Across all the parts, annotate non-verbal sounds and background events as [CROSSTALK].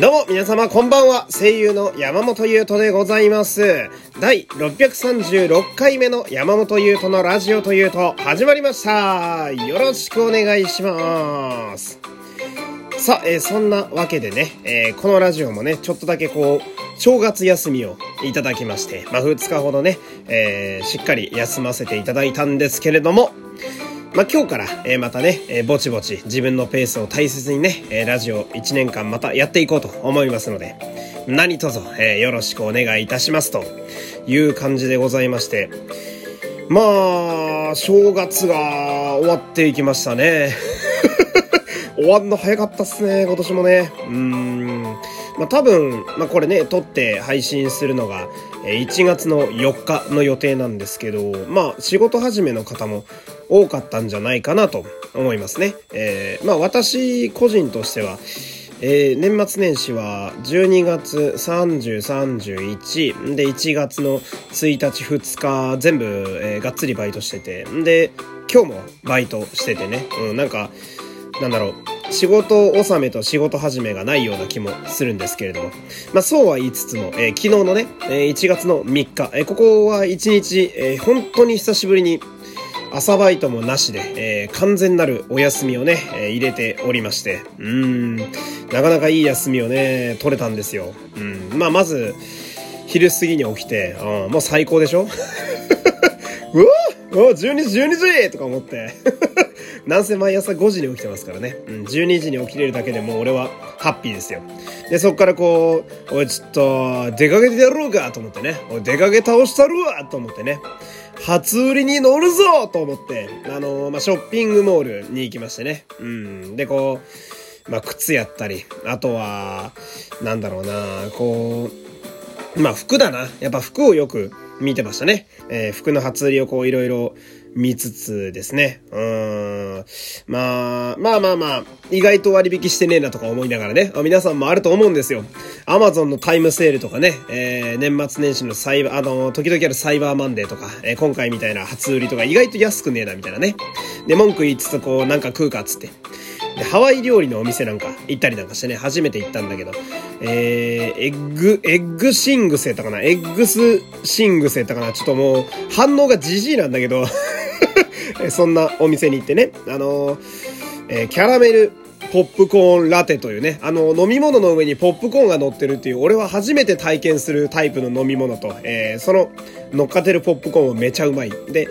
どうも皆様こんばんは。声優の山本優斗でございます。第636回目の山本優斗のラジオというと始まりました。よろしくお願いします。さあ、えー、そんなわけでね、えー、このラジオもねちょっとだけこう正月休みをいただきましてまあ2日ほどね、えー、しっかり休ませていただいたんですけれどもまあ、今日から、えー、またね、えー、ぼちぼち自分のペースを大切にね、えー、ラジオ1年間またやっていこうと思いますので、何卒、えー、よろしくお願いいたしますという感じでございまして、まあ、正月が終わっていきましたね。[LAUGHS] 終わんの早かったっすね、今年もね。うーん。まあ多分、まあこれね、撮って配信するのが、1月の4日の予定なんですけど、まあ仕事始めの方も多かったんじゃないかなと思いますね。えー、まあ私個人としては、えー、年末年始は12月30、31で1月の1日2日全部、えー、がっつりバイトしててで今日もバイトしててね、うん、なんかなんだろう仕事納めと仕事始めがないような気もするんですけれども。まあそうは言いつつも、えー、昨日のね、えー、1月の3日、えー、ここは1日、えー、本当に久しぶりに朝バイトもなしで、えー、完全なるお休みをね、えー、入れておりまして、うん、なかなかいい休みをね、取れたんですよ。うん、まあ、まず、昼過ぎに起きて、うん、もう最高でしょ？[LAUGHS] うわお12時12時とか思って。[LAUGHS] なんせ毎朝5時に起きてますからね。うん、12時に起きれるだけでもう俺はハッピーですよ。で、そっからこう、おい、ちょっと、出かけてやろうかと思ってね。おい、出かけ倒したるわと思ってね。初売りに乗るぞと思って、あのー、まあ、ショッピングモールに行きましてね。うん。で、こう、まあ、靴やったり、あとは、なんだろうな、こう、まあ、服だな。やっぱ服をよく見てましたね。えー、服の初売りをこういろいろ見つつですね。うん。まあ、まあまあまあ、意外と割引してねえなとか思いながらね。皆さんもあると思うんですよ。アマゾンのタイムセールとかね、えー、年末年始のサイバー、あの、時々あるサイバーマンデーとか、えー、今回みたいな初売りとか意外と安くねえなみたいなね。で、文句言いつつこう、なんか食うかっつって。で、ハワイ料理のお店なんか行ったりなんかしてね、初めて行ったんだけど、えー、エッグ、エッグシングスやったかなエッグスシングスやったかなちょっともう、反応がじじいなんだけど [LAUGHS] そんなお店に行ってね、あのー、えー、キャラメルポップコーンラテというね、あの、飲み物の上にポップコーンが乗ってるっていう、俺は初めて体験するタイプの飲み物と、えー、その乗っかってるポップコーンはめちゃうまい。で、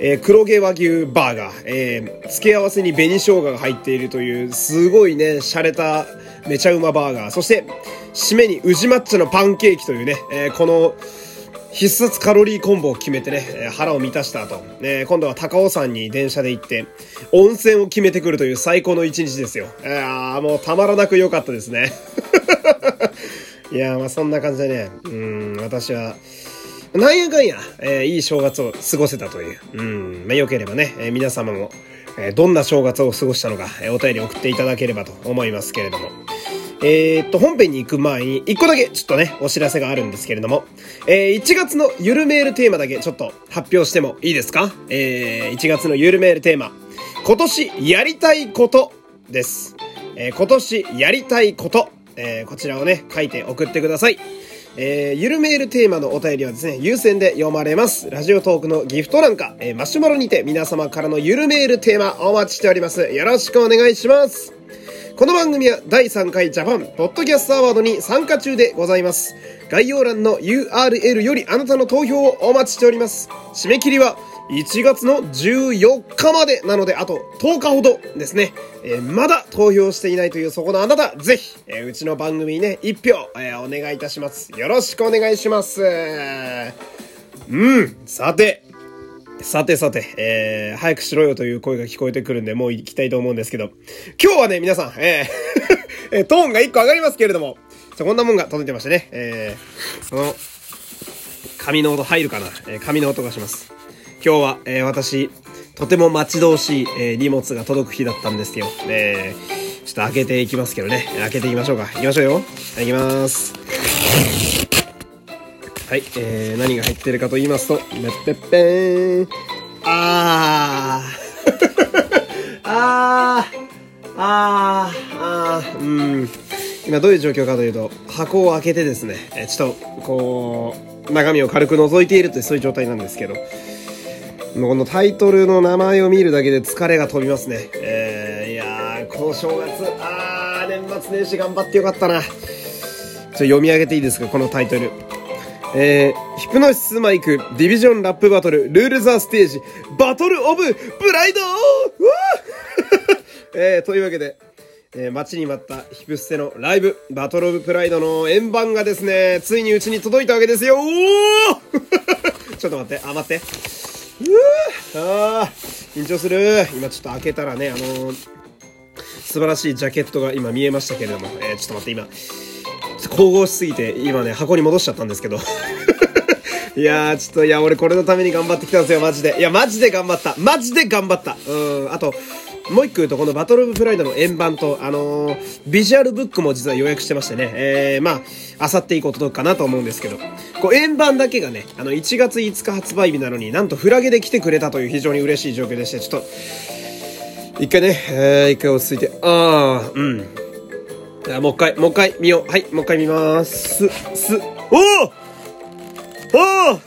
えー、黒毛和牛バーガー、えー、付け合わせに紅生姜が入っているという、すごいね、洒落た、めちゃうまバーガー。そして、締めに宇治抹茶のパンケーキというね、えー、この、必殺カロリーコンボを決めてね、腹を満たした後、ね、今度は高尾山に電車で行って、温泉を決めてくるという最高の一日ですよ。いやもうたまらなく良かったですね。[LAUGHS] いやまあそんな感じでね、うん、私は、なんやかんや、えー、いい正月を過ごせたという。うん。まあ、良ければね、えー、皆様も、えー、どんな正月を過ごしたのか、え、お便り送っていただければと思いますけれども。えー、っと、本編に行く前に、一個だけちょっとね、お知らせがあるんですけれども、えー、1月のゆるメールテーマだけちょっと発表してもいいですか？えー、1月のゆるメールテーマ、今年やりたいことです。えー、今年やりたいこと、えー、こちらをね、書いて送ってください。えー、ゆるメールテーマのお便りはですね、優先で読まれます。ラジオトークのギフト欄か、えー、マシュマロにて皆様からのゆるメールテーマお待ちしております。よろしくお願いします。この番組は第3回ジャパンポッドキャストアワードに参加中でございます。概要欄の URL よりあなたの投票をお待ちしております。締め切りは1月の14日までなので、あと10日ほどですね。えー、まだ投票していないというそこのあなた、ぜひ、えー、うちの番組にね、1票、えー、お願いいたします。よろしくお願いします。うん、さて、さてさて、えー、早くしろよという声が聞こえてくるんで、もう行きたいと思うんですけど、今日はね、皆さん、えー [LAUGHS] トーンが1個上がりますけれども、こんなもんが届いてましてね、えー、この、紙の音入るかな、えー、紙の音がします。今日は、えー、私、とても待ち遠しい、えー、荷物が届く日だったんですよ。えー、ちょっと開けていきますけどね。開けていきましょうか。行きましょうよ。いきます。はい、えー、何が入ってるかと言いますと、めっぺっぺーん。あー。[LAUGHS] あー。あー。あー。うん。今どういう状況かというと、箱を開けてですね、えちょっと、こう、中身を軽く覗いているというそういう状態なんですけど、このタイトルの名前を見るだけで疲れが飛びますね。えー、いやー、この正月、あー、年末年始頑張ってよかったな。ちょっと読み上げていいですか、このタイトル。えー、ヒプノシスマイク、ディビジョンラップバトル、ルールザステージ、バトルオブ、ブライド！[LAUGHS] えー、というわけで、えー、待ちに待ったヒプステのライブ、バトルオブプライドの円盤がですね、ついにうちに届いたわけですよ！[LAUGHS] ちょっと待って、あ、待って。うああ、緊張する。今ちょっと開けたらね、あのー、素晴らしいジャケットが今見えましたけれども、えー、ちょっと待って今、神々しすぎて今ね、箱に戻しちゃったんですけど。[LAUGHS] いやー、ちょっと、いや、俺これのために頑張ってきたんですよ、マジで。いや、マジで頑張った。マジで頑張った。うん、あと、もう一個言うと、このバトルオブプライドの円盤と、あのー、ビジュアルブックも実は予約してましてね、えー、まあ、あさって以降届くかなと思うんですけど、こう、円盤だけがね、あの、1月5日発売日なのになんとフラゲで来てくれたという非常に嬉しい状況でして、ちょっと、一回ね、えー、一回落ち着いて、あー、うん。じゃあ、もう一回、もう一回見よう。はい、もう一回見まーす。す、おーおー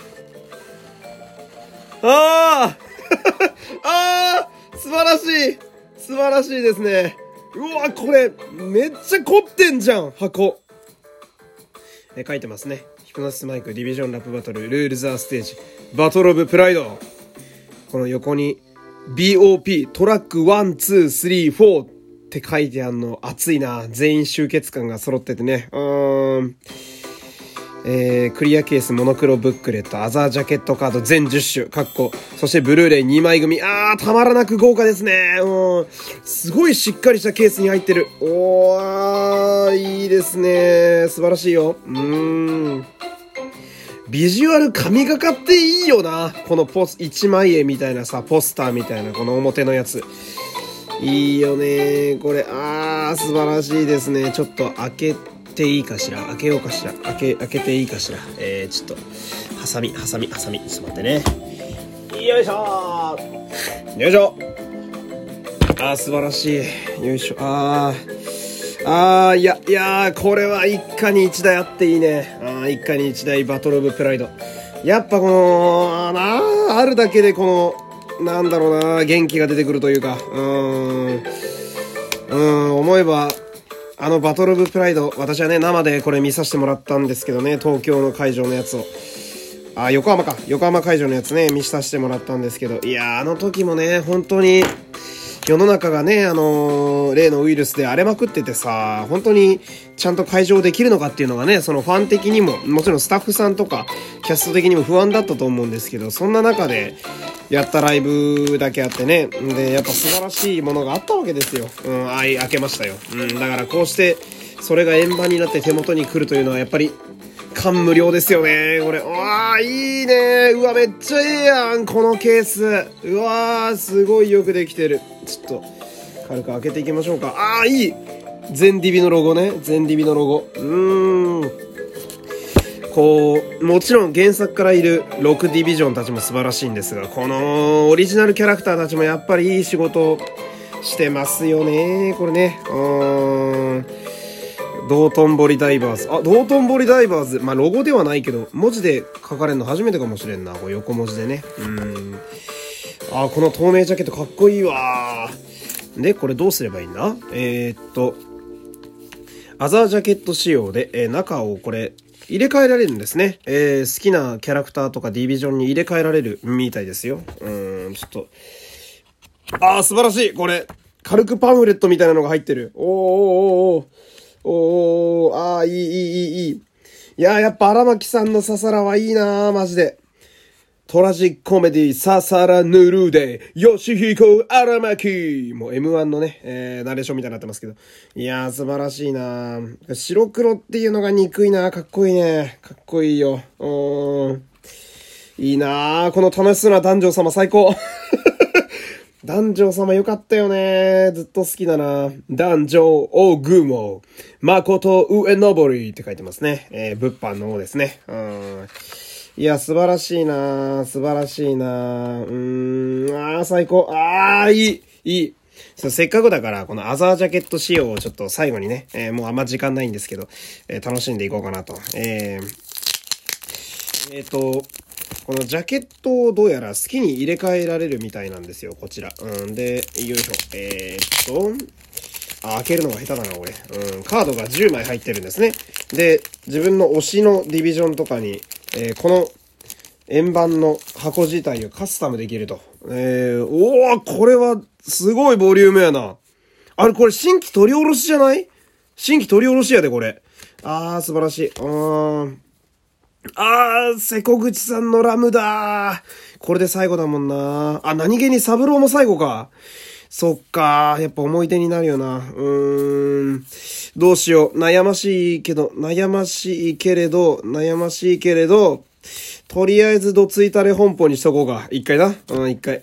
あー [LAUGHS] あ素晴らしい素晴らしいですね。うわ、これ、めっちゃ凝ってんじゃん、箱。え、書いてますね。ヒプノシスマイク、ディビジョンラップバトル、ルールザーステージ、バトルオブプライド。この横に、BOP、トラック1、2、3、4って書いてあるの、熱いな。全員集結感が揃っててね。うーん。えー、クリアケース、モノクロブックレット、アザージャケットカード全10種、カッコ、そしてブルーレイ2枚組。あー、たまらなく豪華ですね。うん。すごいしっかりしたケースに入ってる。おー、いいですね。素晴らしいよ。うーん。ビジュアル神がかっていいよな。このポス、1枚絵みたいなさ、ポスターみたいな、この表のやつ。いいよねこれ、あー、素晴らしいですね。ちょっと開けていいかしら？開けようかしら？開け、開けていいかしら？えー、ちょっと、ハサミ、ハサミ、ハサミ。ちょっと待ってね。よいしょよいしょあー、素晴らしい。よいしょ。あー。あー、いや、いやー、これは一家に一台あっていいね。あー、一家に一台バトルオブプライド。やっぱこの、なー、あるだけでこの、なんだろうな、元気が出てくるというか、うーん、うん、思えば、あのバトルオブプライド、私はね、生でこれ見させてもらったんですけどね、東京の会場のやつを。あ、横浜か。横浜会場のやつね、見させてもらったんですけど、いやあの時もね、本当に、世の中がね、あのー、例のウイルスで荒れまくっててさ、本当にちゃんと会場できるのかっていうのがね、そのファン的にも、もちろんスタッフさんとか、キャスト的にも不安だったと思うんですけど、そんな中で、やったライブだけあってね、で、やっぱ素晴らしいものがあったわけですよ。うん、あい、開けましたよ。うん、だからこうして、それが円盤になって手元に来るというのは、やっぱり、感無量ですよね、これ。うわー、いいねうわ、めっちゃええやん、このケース。うわー、すごいよくできてる。ちょっと、軽く開けていきましょうか。あー、いい全ディビのロゴね。全ディビのロゴ。うーん。こう、もちろん原作からいる6ディビジョンたちも素晴らしいんですが、このオリジナルキャラクターたちもやっぱりいい仕事してますよね。これね。うーん。道頓堀ダイバーズ。あ、道頓堀ダイバーズ。まあ、ロゴではないけど、文字で書かれるの初めてかもしれんな。こう横文字でね。うん。あ、この透明ジャケットかっこいいわ。で、これどうすればいいんだ？えー、っと、アザージャケット仕様で、えー、中をこれ、入れ替えられるんですね。えー、好きなキャラクターとかディビジョンに入れ替えられるみたいですよ。うん、ちょっと。あー、素晴らしいこれ、軽くパンフレットみたいなのが入ってる。おーおーおーおーおーあー、いい、いい、いい、いい。いや、やっぱ荒牧さんのササラはいいなー、マジで。トラジックコメディ、ササラヌルーデ、ヨシヒコ、アラマキもう M1 のね、えー、ナレーションみたいになってますけど。いやー、素晴らしいな白黒っていうのが憎いなかっこいいね。かっこいいよ。うーん。いいなーこの楽しそうな男女様最高。[LAUGHS] 男女様よかったよね。ずっと好きだな。男女オグモ、誠上登りって書いてますね。えー、物販の方ですね。うん。いや、素晴らしいな素晴らしいなうーん、ああ、最高。ああ、いい、いい。せっかくだから、このアザージャケット仕様をちょっと最後にね、えー、もうあんま時間ないんですけど、えー、楽しんでいこうかなと。えー、えっ、ー、と、このジャケットをどうやら好きに入れ替えられるみたいなんですよ、こちら。うん、で、よいしょ。えー、っと、あ、開けるのが下手だな、俺。うん、カードが10枚入ってるんですね。で、自分の推しのディビジョンとかに、えー、この円盤の箱自体をカスタムできると。えー、おー、これはすごいボリュームやな。あれ、これ新規取り下ろしじゃない？新規取り下ろしやで、これ。あー、素晴らしい。うーん。あー、瀬古口さんのラムだこれで最後だもんなあ、何気にサブローも最後か。そっかやっぱ思い出になるよな。うーん。どうしよう。悩ましいけど、悩ましいけれど、悩ましいけれど、とりあえずどついたれ本舗にしとこうか。一回な。うん、一回。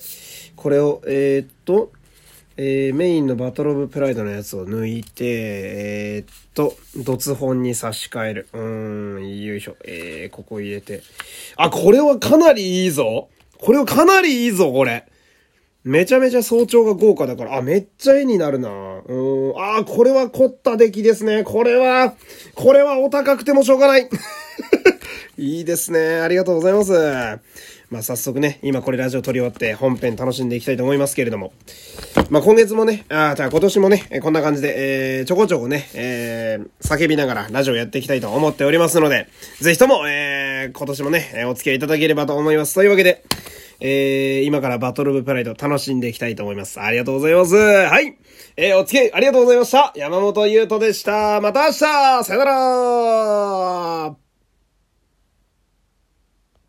これを、えー、っと、えー、メインのバトルオブプライドのやつを抜いて、えー、っと、ドツ本に差し替える。うーん、よいしょ。えー、ここ入れて。あ、これはかなりいいぞこれはかなりいいぞ、これ。めちゃめちゃ早朝が豪華だから、あ、めっちゃ絵になるなうん。あ、これは凝った出来ですね。これは、これはお高くてもしょうがない。[LAUGHS] いいですね。ありがとうございます。まあ、早速ね、今これラジオ撮り終わって本編楽しんでいきたいと思いますけれども。まあ、今月もね、あ、じゃあ今年もね、こんな感じで、えー、ちょこちょこね、えー、叫びながらラジオやっていきたいと思っておりますので、ぜひとも、えー、今年もね、お付き合いいただければと思います。というわけで、えー、今からバトルオブプライド楽しんでいきたいと思います。ありがとうございます。はい。えー、お付き合いありがとうございました。山本優斗でした。また明日さよなら